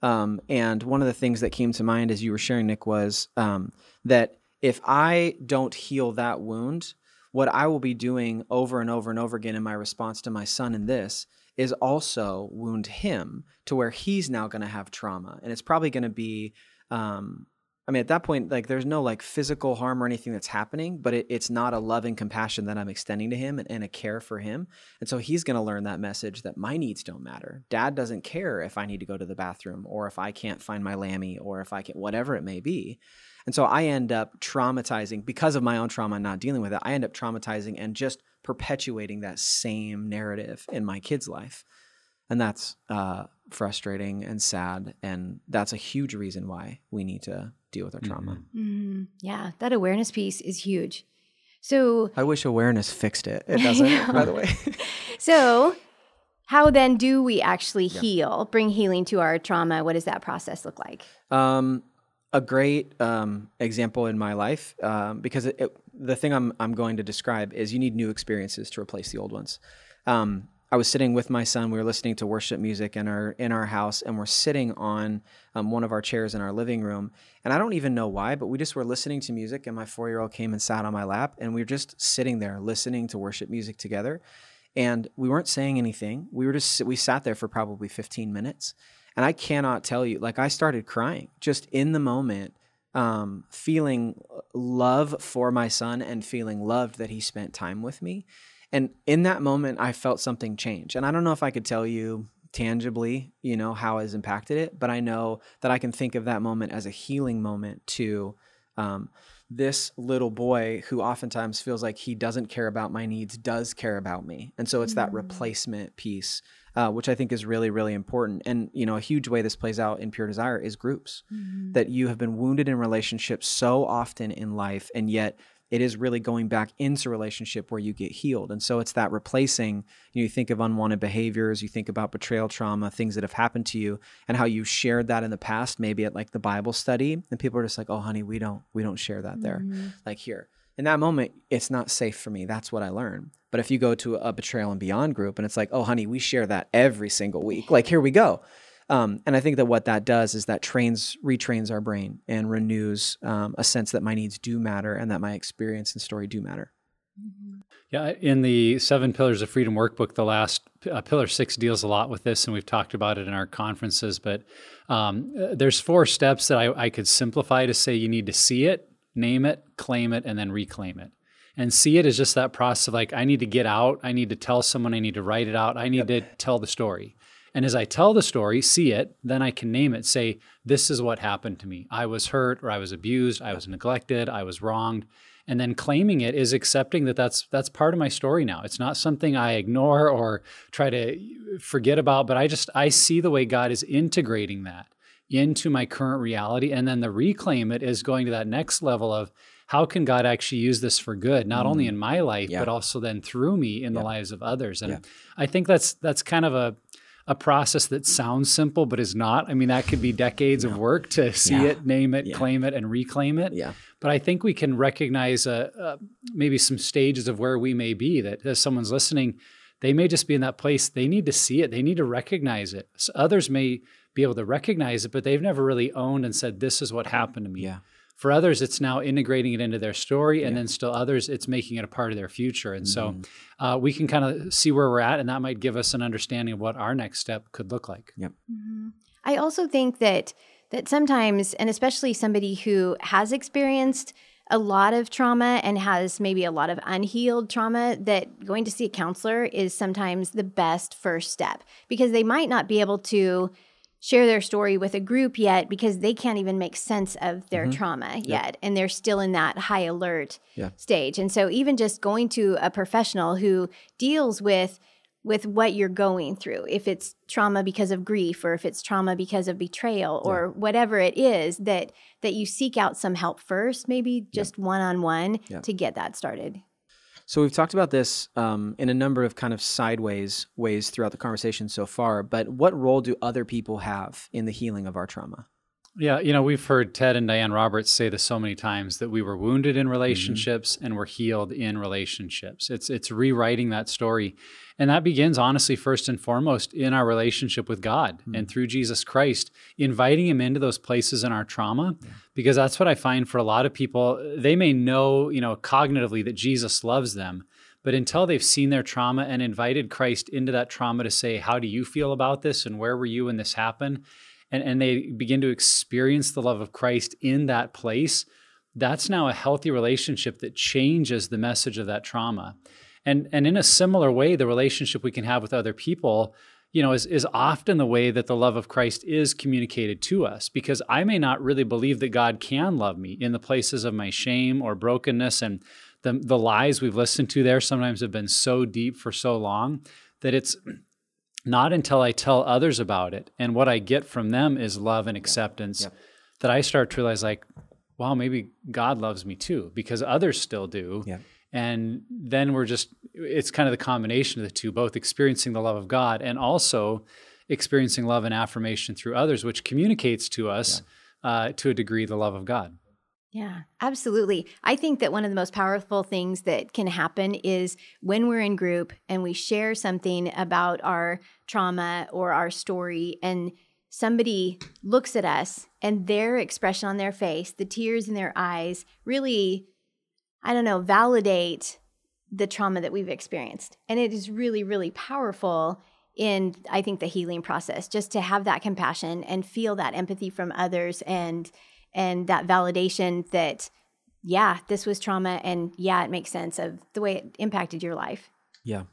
Speaker 1: Um, and one of the things that came to mind as you were sharing, Nick, was um, that if I don't heal that wound, what I will be doing over and over and over again in my response to my son in this is also wound him to where he's now going to have trauma. And it's probably going to be, um, I mean, at that point, like there's no like physical harm or anything that's happening, but it, it's not a loving compassion that I'm extending to him and, and a care for him. And so he's going to learn that message that my needs don't matter. Dad doesn't care if I need to go to the bathroom or if I can't find my lammy or if I can, whatever it may be. And so I end up traumatizing because of my own trauma and not dealing with it. I end up traumatizing and just perpetuating that same narrative in my kid's life. And that's uh, frustrating and sad. And that's a huge reason why we need to deal with our trauma.
Speaker 3: Mm-hmm. Mm-hmm. Yeah, that awareness piece is huge. So
Speaker 1: I wish awareness fixed it. It *laughs* doesn't, by the way. *laughs*
Speaker 3: so, how then do we actually yeah. heal, bring healing to our trauma? What does that process look like?
Speaker 1: Um, a great um, example in my life um, because it, it, the thing I'm, I'm going to describe is you need new experiences to replace the old ones. Um, I was sitting with my son. We were listening to worship music in our in our house, and we're sitting on um, one of our chairs in our living room. And I don't even know why, but we just were listening to music. And my four year old came and sat on my lap, and we were just sitting there listening to worship music together. And we weren't saying anything. We were just we sat there for probably 15 minutes, and I cannot tell you, like, I started crying just in the moment, um, feeling love for my son and feeling loved that he spent time with me. And in that moment, I felt something change. And I don't know if I could tell you tangibly, you know, how has impacted it, but I know that I can think of that moment as a healing moment to um, this little boy who oftentimes feels like he doesn't care about my needs does care about me. And so it's that replacement piece, uh, which I think is really, really important. And, you know, a huge way this plays out in Pure Desire is groups that you have been wounded in relationships so often in life, and yet it is really going back into relationship where you get healed. And so it's that replacing, you, know, you think of unwanted behaviors, you think about betrayal trauma, things that have happened to you and how you shared that in the past, maybe at like the Bible study. And people are just like, oh honey, we don't, we don't share that there. Mm-hmm. Like here. In that moment, it's not safe for me. That's what I learned. But if you go to a betrayal and beyond group and it's like, oh honey, we share that every single week. Like here we go. Um, and I think that what that does is that trains, retrains our brain and renews um, a sense that my needs do matter and that my experience and story do matter.
Speaker 2: Yeah, in the Seven Pillars of Freedom workbook, the last uh, pillar six deals a lot with this, and we've talked about it in our conferences. But um, uh, there's four steps that I, I could simplify to say you need to see it, name it, claim it, and then reclaim it. And see it is just that process of like, I need to get out, I need to tell someone, I need to write it out, I need to tell the story. And as I tell the story, see it, then I can name it, say, this is what happened to me. I was hurt or I was abused, I was neglected, I was wronged. And then claiming it is accepting that that's that's part of my story now. It's not something I ignore or try to forget about, but I just I see the way God is integrating that into my current reality and then the reclaim it is going to that next level of how can God actually use this for good, not only mm. in my life,
Speaker 1: Yeah.
Speaker 2: but also then through me in the lives of others. And
Speaker 1: Yeah.
Speaker 2: I think that's that's kind of a a process that sounds simple but is not. I mean, that could be decades of work to see
Speaker 1: Yeah.
Speaker 2: it, name it,
Speaker 1: Yeah.
Speaker 2: claim it, and reclaim it.
Speaker 1: Yeah.
Speaker 2: But I think we can recognize uh, uh, maybe some stages of where we may be. That as someone's listening, they may just be in that place. They need to see it. They need to recognize it. So others may be able to recognize it, but they've never really owned and said, "This is what happened to me."
Speaker 1: Yeah.
Speaker 2: For others, it's now integrating it into their story, and then still others, it's making it a part of their future. And
Speaker 1: Mm-hmm.
Speaker 2: so uh, we can kind of see where we're at, and that might give us an understanding of what our next step could look like. Yep.
Speaker 3: I also think that that sometimes, and especially somebody who has experienced a lot of trauma and has maybe a lot of unhealed trauma, that going to see a counselor is sometimes the best first step because they might not be able to share their story with a group yet because they can't even make sense of their mm-hmm. trauma yet and they're still in that high alert
Speaker 1: Yeah.
Speaker 3: stage. And so even just going to a professional who deals with with what you're going through if it's trauma because of grief or if it's trauma because of betrayal or whatever it is that that you seek out some help first maybe just one-on-one
Speaker 1: Yeah.
Speaker 3: to get that started
Speaker 1: So we've talked about this um, in a number of kind of sideways ways throughout the conversation so far. But what role do other people have in the healing of our trauma?
Speaker 2: Yeah, you know, we've heard Ted and Diane Roberts say this so many times that we were wounded in relationships
Speaker 1: Mm-hmm.
Speaker 2: and we're healed in relationships. It's it's rewriting that story. And that begins honestly first and foremost in our relationship with God
Speaker 1: Mm-hmm.
Speaker 2: and through Jesus Christ, inviting him into those places in our trauma because that's what I find for a lot of people, they may know, you know, cognitively that Jesus loves them, but until they've seen their trauma and invited Christ into that trauma to say, How do you feel about this? And where were you when this happened? And, and they begin to experience the love of Christ in that place, that's now a healthy relationship that changes the message of that trauma. And, and in a similar way, the relationship we can have with other people, you know, is, is often the way that the love of Christ is communicated to us because I may not really believe that God can love me in the places of my shame or brokenness and the, the lies we've listened to there sometimes have been so deep for so long that it's not until I tell others about it and what I get from them is love and acceptance
Speaker 1: Yep.
Speaker 2: that I start to realize like, wow, maybe God loves me too because others still do.
Speaker 1: Yep.
Speaker 2: And then we're just, it's kind of the combination of the two, both experiencing the love of God and also experiencing love and affirmation through others, which communicates to us uh, to a degree the love of God.
Speaker 3: Yeah, absolutely. I think that one of the most powerful things that can happen is when we're in group and we share something about our trauma or our story, and somebody looks at us and their expression on their face, the tears in their eyes, really, I don't know, validate the trauma that we've experienced. And it is really, really powerful in, I think, the healing process, just to have that compassion and feel that empathy from others and and that validation that yeah this was trauma and yeah it makes sense of the way it impacted your life
Speaker 1: Yeah.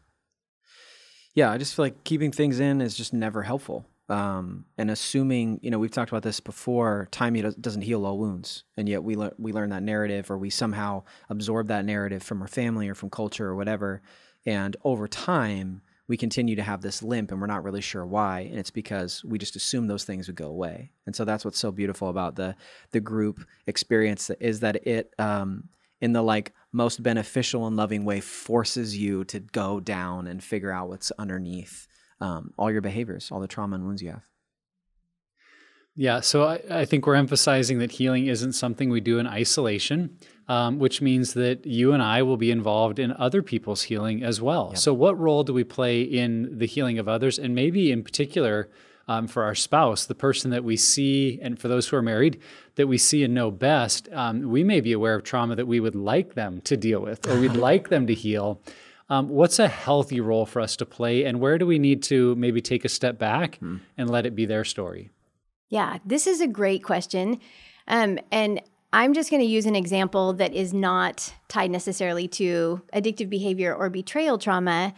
Speaker 1: Yeah, I just feel like keeping things in is just never helpful. Um, and assuming, you know, we've talked about this before, time doesn't heal all wounds. And yet we, le- we learn that narrative or we somehow absorb that narrative from our family or from culture or whatever. And over time, we continue to have this limp and we're not really sure why. And it's because we just assume those things would go away. And so that's what's so beautiful about the, the group experience is that it, um, in the like most beneficial and loving way forces you to go down and figure out what's underneath um, all your behaviors, all the trauma and wounds you have.
Speaker 2: Yeah, so I, I, think we're emphasizing that healing isn't something we do in isolation, um, which means that you and I will be involved in other people's healing as well. Yep. So, what role do we play in the healing of others? And maybe in particular, um, for our spouse, the person that we see, and for those who are married, that we see and know best, um, we may be aware of trauma that we would like them to deal with or we'd *laughs* like them to heal. Um, what's a healthy role for us to play, and where do we need to maybe take a step back hmm. and let it be their story?
Speaker 3: Yeah, this is a great question. Um, and I'm just going to use an example that is not tied necessarily to addictive behavior or betrayal trauma.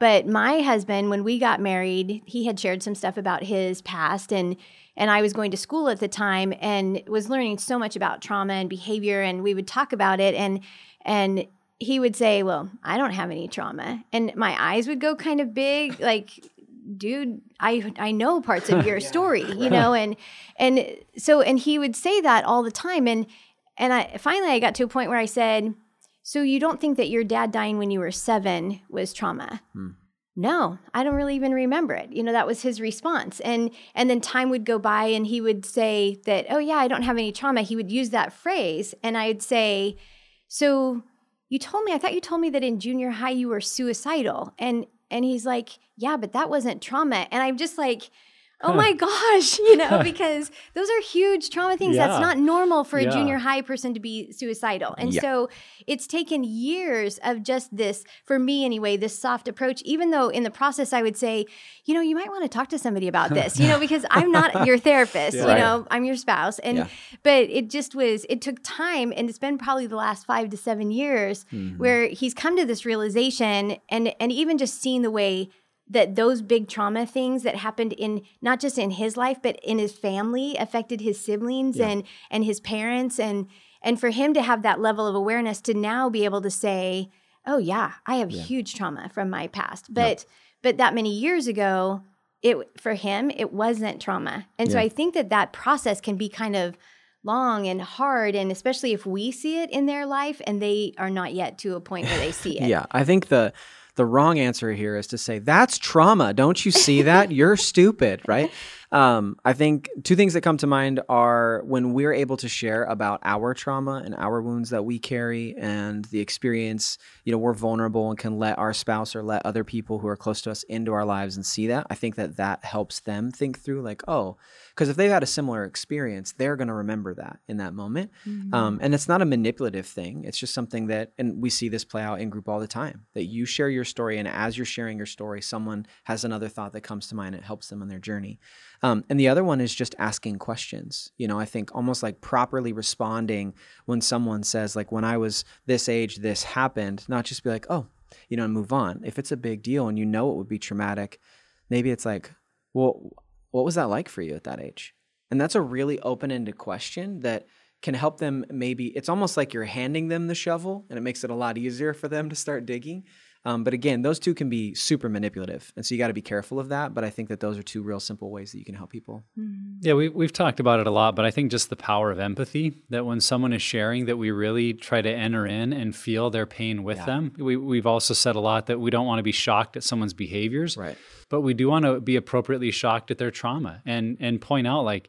Speaker 3: But my husband, when we got married, he had shared some stuff about his past and and I was going to school at the time and was learning so much about trauma and behavior and we would talk about it and and he would say, "Well, I don't have any trauma." And my eyes would go kind of big like dude i i know parts of *laughs* your story you *laughs* know and and so and he would say that all the time and and i finally i got to a point where i said so you don't think that your dad dying when you were seven was trauma? Hmm. No, I don't really even remember it. You know, that was his response. And and then time would go by and he would say that, oh yeah, I don't have any trauma. He would use that phrase. And I'd say, So you told me, I thought you told me that in junior high you were suicidal. And and he's like, Yeah, but that wasn't trauma. And I'm just like, oh my gosh, *laughs* you know, because those are huge trauma things. Yeah. That's not normal for a yeah. junior high person to be suicidal. And yeah. so it's taken years of just this, for me anyway, this soft approach, even though in the process I would say, you know, you might want to talk to somebody about this, you know, because I'm not *laughs* your therapist, you know, I'm your spouse. And, but it just was, it took time and it's been probably the last five to seven years mm-hmm. where he's come to this realization and, and even just seeing the way that those big trauma things that happened in not just in his life but in his family affected his siblings yeah. and and his parents. And and for him to have that level of awareness to now be able to say oh yeah i have yeah. huge trauma from my past. But but that many years ago it for him it wasn't trauma. And so i think that that process can be kind of long and hard and especially if we see it in their life and they are not yet to a point where they see it.
Speaker 1: Yeah i think the the wrong answer here is to say, that's trauma. Don't you see that? *laughs* You're stupid, right? Um, I think two things that come to mind are when we're able to share about our trauma and our wounds that we carry and the experience, you know, we're vulnerable and can let our spouse or let other people who are close to us into our lives and see that. I think that that helps them think through, like, oh, because if they've had a similar experience, they're going to remember that in that moment. Mm-hmm. Um, and it's not a manipulative thing. It's just something that, and we see this play out in group all the time, that you share your story, and as you're sharing your story, someone has another thought that comes to mind. And it helps them on their journey. Um, and the other one is just asking questions. You know, I think almost like properly responding when someone says, like, when I was this age, this happened, not just be like, oh, you know, and move on. If it's a big deal and you know it would be traumatic, maybe it's like, well, what was that like for you at that age? And that's a really open ended question that can help them maybe it's almost like you're handing them the shovel and it makes it a lot easier for them to start digging um, but again those two can be super manipulative and so you got to be careful of that but i think that those are two real simple ways that you can help people
Speaker 2: mm-hmm. yeah we, we've talked about it a lot but i think just the power of empathy that when someone is sharing that we really try to enter in and feel their pain with yeah. them we, we've also said a lot that we don't want to be shocked at someone's behaviors
Speaker 1: right
Speaker 2: but we do want to be appropriately shocked at their trauma and and point out like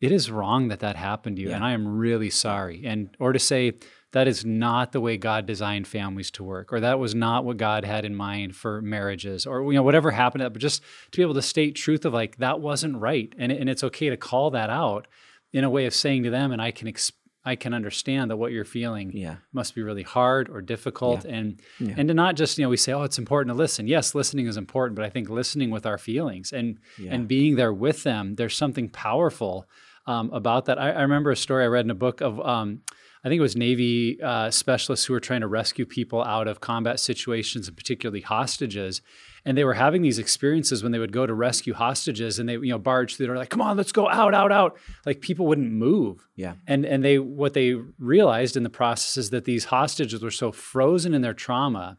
Speaker 2: it is wrong that that happened to you yeah. and i am really sorry and or to say that is not the way god designed families to work or that was not what god had in mind for marriages or you know whatever happened but just to be able to state truth of like that wasn't right and, and it's okay to call that out in a way of saying to them and i can exp- I can understand that what you're feeling
Speaker 1: yeah.
Speaker 2: must be really hard or difficult
Speaker 1: yeah.
Speaker 2: and
Speaker 1: yeah.
Speaker 2: and to not just you know we say oh it's important to listen yes listening is important but I think listening with our feelings and and being there with them there's something powerful um, about that I, I, remember a story I read in a book of um, I think it was Navy uh, specialists who were trying to rescue people out of combat situations and particularly hostages. And they were having these experiences when they would go to rescue hostages and they, you know, barge through the door like, come on, let's go out, out, out. Like people wouldn't move.
Speaker 1: Yeah.
Speaker 2: And and they what they realized in the process is that these hostages were so frozen in their trauma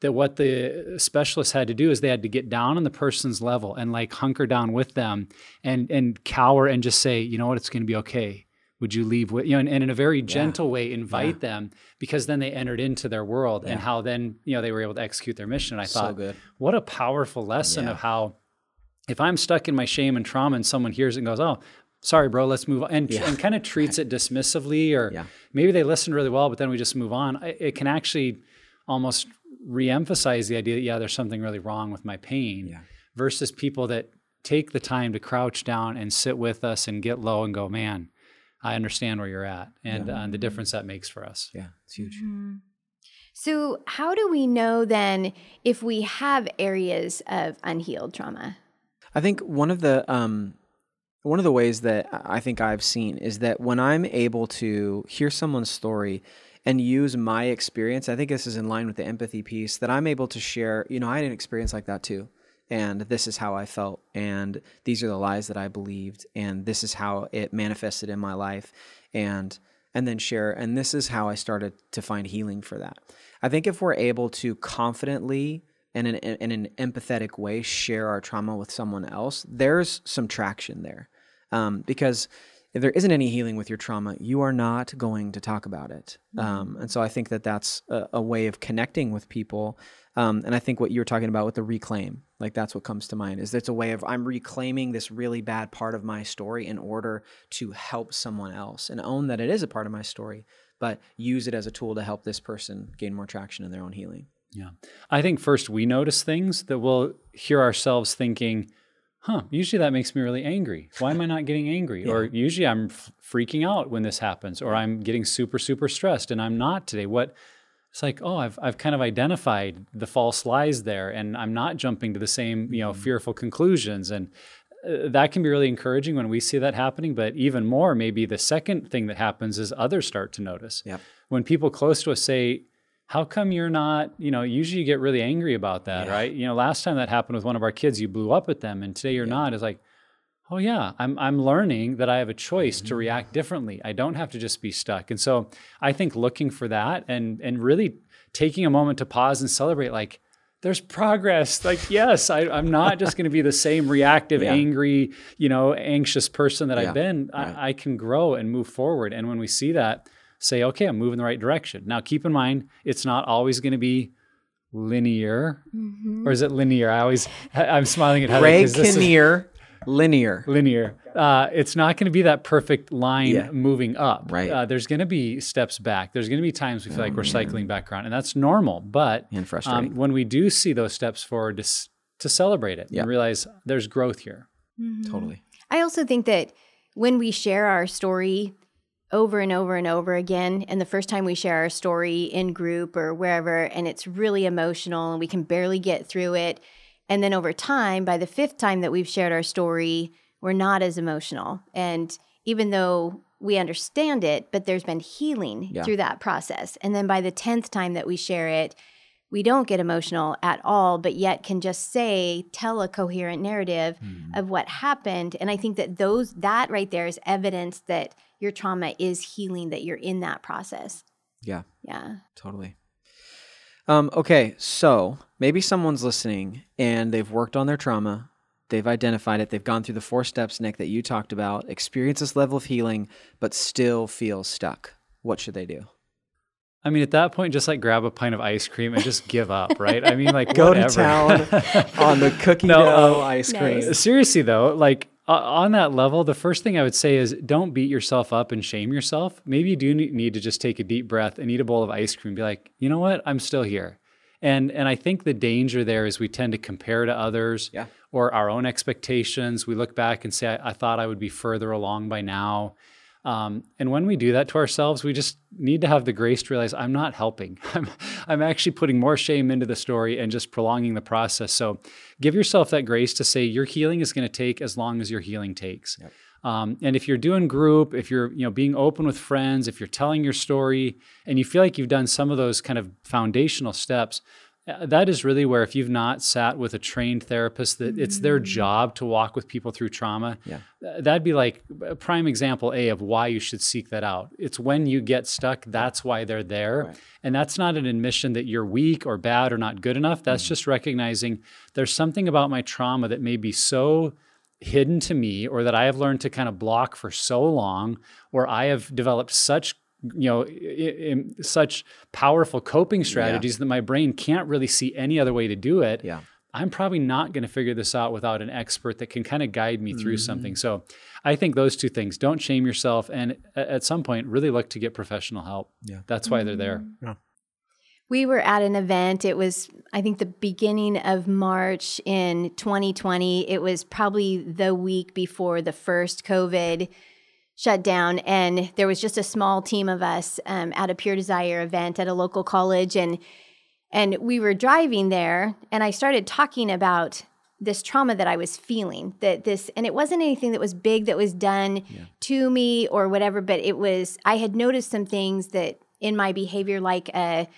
Speaker 2: that what the specialists had to do is they had to get down on the person's level and like hunker down with them and and cower and just say, you know what, it's going to be okay. Would you leave with you know, and, and in a very gentle yeah. way invite yeah. them because then they entered into their world yeah. and how then you know they were able to execute their mission. And I thought,
Speaker 1: so
Speaker 2: what a powerful lesson of how if I'm stuck in my shame and trauma and someone hears it and goes, oh, sorry, bro, let's move on, and, and kind of *laughs* treats it dismissively, or maybe they listen really well, but then we just move on. It can actually almost reemphasize the idea that yeah, there's something really wrong with my pain, versus people that take the time to crouch down and sit with us and get low and go, man, I understand where you're at, and, yeah. uh, and the difference that makes for us.
Speaker 1: Yeah, it's huge. Mm-hmm.
Speaker 3: So, how do we know then if we have areas of unhealed trauma?
Speaker 1: I think one of the um, one of the ways that I think I've seen is that when I'm able to hear someone's story and use my experience. I think this is in line with the empathy piece that I'm able to share. You know, I had an experience like that too. And this is how I felt. And these are the lies that I believed. And this is how it manifested in my life. And and then share. And this is how I started to find healing for that. I think if we're able to confidently and in, in an empathetic way share our trauma with someone else, there's some traction there. Um, because if there isn't any healing with your trauma, you are not going to talk about it. Mm-hmm. Um, and so I think that that's a, a way of connecting with people. Um, and I think what you were talking about with the reclaim, like that's what comes to mind, is it's a way of I'm reclaiming this really bad part of my story in order to help someone else and own that it is a part of my story, but use it as a tool to help this person gain more traction in their own healing.
Speaker 2: Yeah. I think first we notice things that we'll hear ourselves thinking, huh, usually that makes me really angry. Why am I not getting angry? *laughs* Yeah. Or usually I'm f- freaking out when this happens, or I'm getting super, super stressed and I'm not today. What? It's like, oh, I've, I've kind of identified the false lies there and I'm not jumping to the same, you know, mm-hmm. fearful conclusions. And uh, that can be really encouraging when we see that happening. But even more, maybe the second thing that happens is others start to notice.
Speaker 1: Yep.
Speaker 2: When people close to us say, how come you're not you know usually you get really angry about that yeah. right you know last time that happened with one of our kids you blew up at them and today you're yeah. not it's like oh yeah i'm i'm learning that i have a choice mm-hmm. to react differently i don't have to just be stuck and so i think looking for that and and really taking a moment to pause and celebrate like there's progress like yes I, i'm not just going to be the same *laughs* reactive yeah. angry you know anxious person that i've been right. I, I can grow and move forward and when we see that say, okay, I'm moving the right direction. Now, keep in mind, it's not always going to be linear, mm-hmm. or is it linear? I always, *laughs* I'm smiling at Heather.
Speaker 1: Ray Kinnear, linear.
Speaker 2: Linear. Uh, it's not going to be that perfect line yeah. moving up.
Speaker 1: Right.
Speaker 2: Uh, there's going to be steps back. There's going to be times we feel oh, like we're man. cycling back around, and that's normal. But
Speaker 1: and frustrating.
Speaker 2: Um, when we do see those steps forward, to, to celebrate it yeah. and realize there's growth here.
Speaker 1: Mm-hmm. Totally.
Speaker 3: I also think that when we share our story over and over and over again. And the first time we share our story in group or wherever, and it's really emotional and we can barely get through it. And then over time, by the fifth time that we've shared our story, we're not as emotional. And even though we understand it, but there's been healing yeah. through that process. And then by the 10th time that we share it, we don't get emotional at all, but yet can just say, tell a coherent narrative mm. of what happened. And I think that those, that right there is evidence that your trauma is healing, that you're in that process.
Speaker 1: Yeah.
Speaker 3: Yeah.
Speaker 1: Totally. Um, okay, so maybe someone's listening and they've worked on their trauma, they've identified it, they've gone through the four steps, Nick, that you talked about, experience this level of healing, but still feel stuck. What should they do?
Speaker 2: I mean, at that point, just like grab a pint of ice cream and just give up, right? I mean, like *laughs*
Speaker 1: go
Speaker 2: whatever.
Speaker 1: to town on the *laughs* cookie no, dough uh, ice cream.
Speaker 2: Nice. Seriously, though, like on that level, the first thing I would say is don't beat yourself up and shame yourself. Maybe you do need to just take a deep breath and eat a bowl of ice cream. Be like, you know what? I'm still here. And and I think the danger there is we tend to compare to others
Speaker 1: yeah.
Speaker 2: or our own expectations. We look back and say, I, I thought I would be further along by now. Um, and when we do that to ourselves, we just need to have the grace to realize I'm not helping. *laughs* I'm, I'm actually putting more shame into the story and just prolonging the process. So give yourself that grace to say your healing is going to take as long as your healing takes. Yep. Um, and if you're doing group, if you're you know being open with friends, if you're telling your story, and you feel like you've done some of those kind of foundational steps, that is really where if you've not sat with a trained therapist that it's their
Speaker 1: Mm.
Speaker 2: job to walk with people through trauma
Speaker 1: Yeah.
Speaker 2: uh, that'd be like a prime example a of why you should seek that out it's when you get stuck that's why they're there
Speaker 1: Right.
Speaker 2: and that's not an admission that you're weak or bad or not good enough that's
Speaker 1: Mm.
Speaker 2: just recognizing there's something about my trauma that may be so hidden to me or that I have learned to kind of block for so long or I have developed such you know i- i- such powerful coping strategies that my brain can't really see any other way to do it
Speaker 1: Yeah.
Speaker 2: I'm probably not going to figure this out without an expert that can kind of guide me through
Speaker 1: Mm-hmm.
Speaker 2: something. So I think those two things don't shame yourself and at some point really look to get professional help.
Speaker 1: Yeah.
Speaker 2: That's why they're there. Yeah.
Speaker 3: We were at an event. It was, I think, the beginning of March in 2020. It was probably the week before the first COVID shut down. And there was just a small team of us um, at a Pure Desire event at a local college. And and we were driving there, and I started talking about this trauma that I was feeling. That this, and it wasn't anything that was big that was done to me or whatever, but it was, I had noticed some things that in my behavior, like a,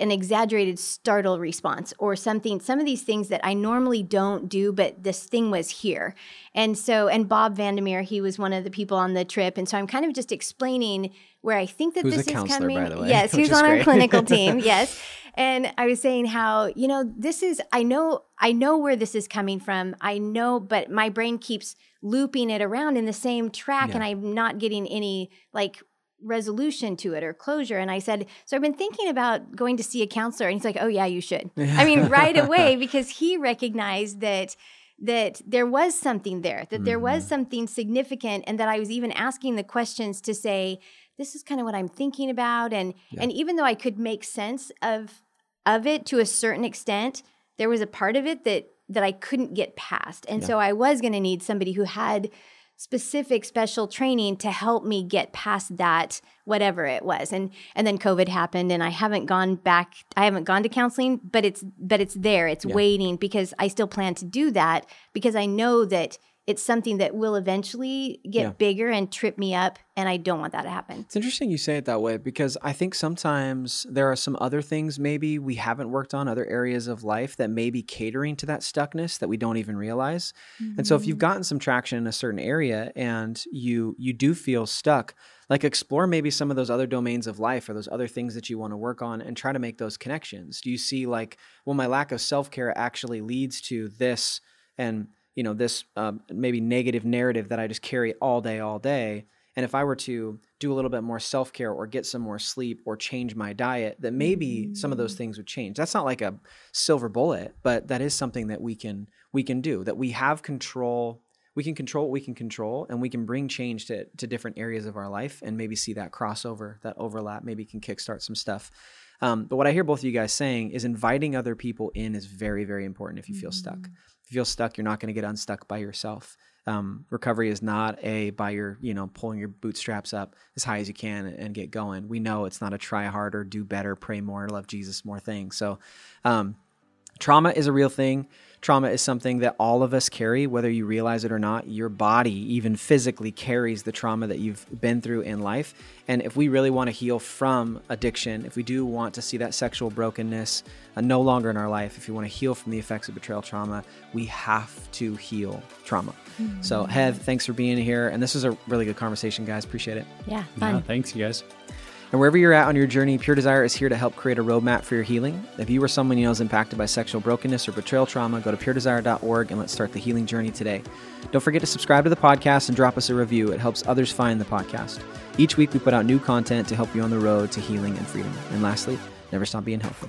Speaker 3: an exaggerated startle response or something, some of these things that I normally don't do, but this thing was here. And so, and Bob Vandermeer, he was one of the people on the trip. And so I'm kind of just explaining where I think that
Speaker 1: Who's
Speaker 3: this is coming.
Speaker 1: by the way,
Speaker 3: yes, *laughs*
Speaker 1: is
Speaker 3: on our clinical team. *laughs* Yes. And I was saying how, you know, this is I know I know where this is coming from. I know, but my brain keeps looping it around in the same track and I'm not getting any like resolution to it or closure. And I said, So I've been thinking about going to see a counselor. And he's like, Oh yeah, you should. I mean, right away, *laughs* because he recognized that that there was something there, that there was mm-hmm. something significant, and that I was even asking the questions to say, this is kind of what I'm thinking about. And and even though I could make sense of of it to a certain extent, there was a part of it that that I couldn't get past. And so I was going to need somebody who had specific special training to help me get past that whatever it was. And and then covid happened and i haven't gone back i haven't gone to counseling but it's but it's there. It's waiting because i still plan to do that because i know that it's something that will eventually get
Speaker 1: Yeah.
Speaker 3: bigger and trip me up and i don't want that to happen
Speaker 1: It's interesting you say it that way because I think sometimes there are some other things maybe we haven't worked on, other areas of life that may be catering to that stuckness that we don't even realize. And so if you've mm-hmm. gotten some traction in a certain area and you you do feel stuck, like explore maybe some of those other domains of life or those other things that you want to work on and try to make those connections. Do you see like, well, my lack of self-care actually leads to this and you know this um, maybe negative narrative that I just carry all day, all day. And if I were to do a little bit more self care or get some more sleep or change my diet, that maybe some of those things would change. That's not like a silver bullet, but that is something that we can we can do. That we have control. We can control what we can control, and we can bring change to to different areas of our life, and maybe see that crossover, that overlap. Maybe can kickstart some stuff. Um, but what I hear both of you guys saying is inviting other people in is very very important if you feel stuck. You feel stuck, you're not going to get unstuck by yourself. Um, recovery is not a by your you know pulling your bootstraps up as high as you can and get going. We know it's not a try harder, do better, pray more, love Jesus more thing. So, um, trauma is a real thing. Trauma is something that all of us carry, whether you realize it or not. Your body, even physically, carries the trauma that you've been through in life. And if we really want to heal from addiction, if we do want to see that sexual brokenness uh, no longer in our life, if you want to heal from the effects of betrayal trauma, we have to heal trauma. So, Heath, thanks for being here. And this was a really good conversation, guys. Appreciate it.
Speaker 3: yeah
Speaker 2: Yeah, thanks, you guys.
Speaker 1: And wherever you're at on your journey, Pure Desire is here to help create a roadmap for your healing. If you or someone you know is impacted by sexual brokenness or betrayal trauma, go to puredesire.org and let's start the healing journey today. Don't forget to subscribe to the podcast and drop us a review. It helps others find the podcast. Each week we put out new content to help you on the road to healing and freedom. And lastly, never stop being healthy.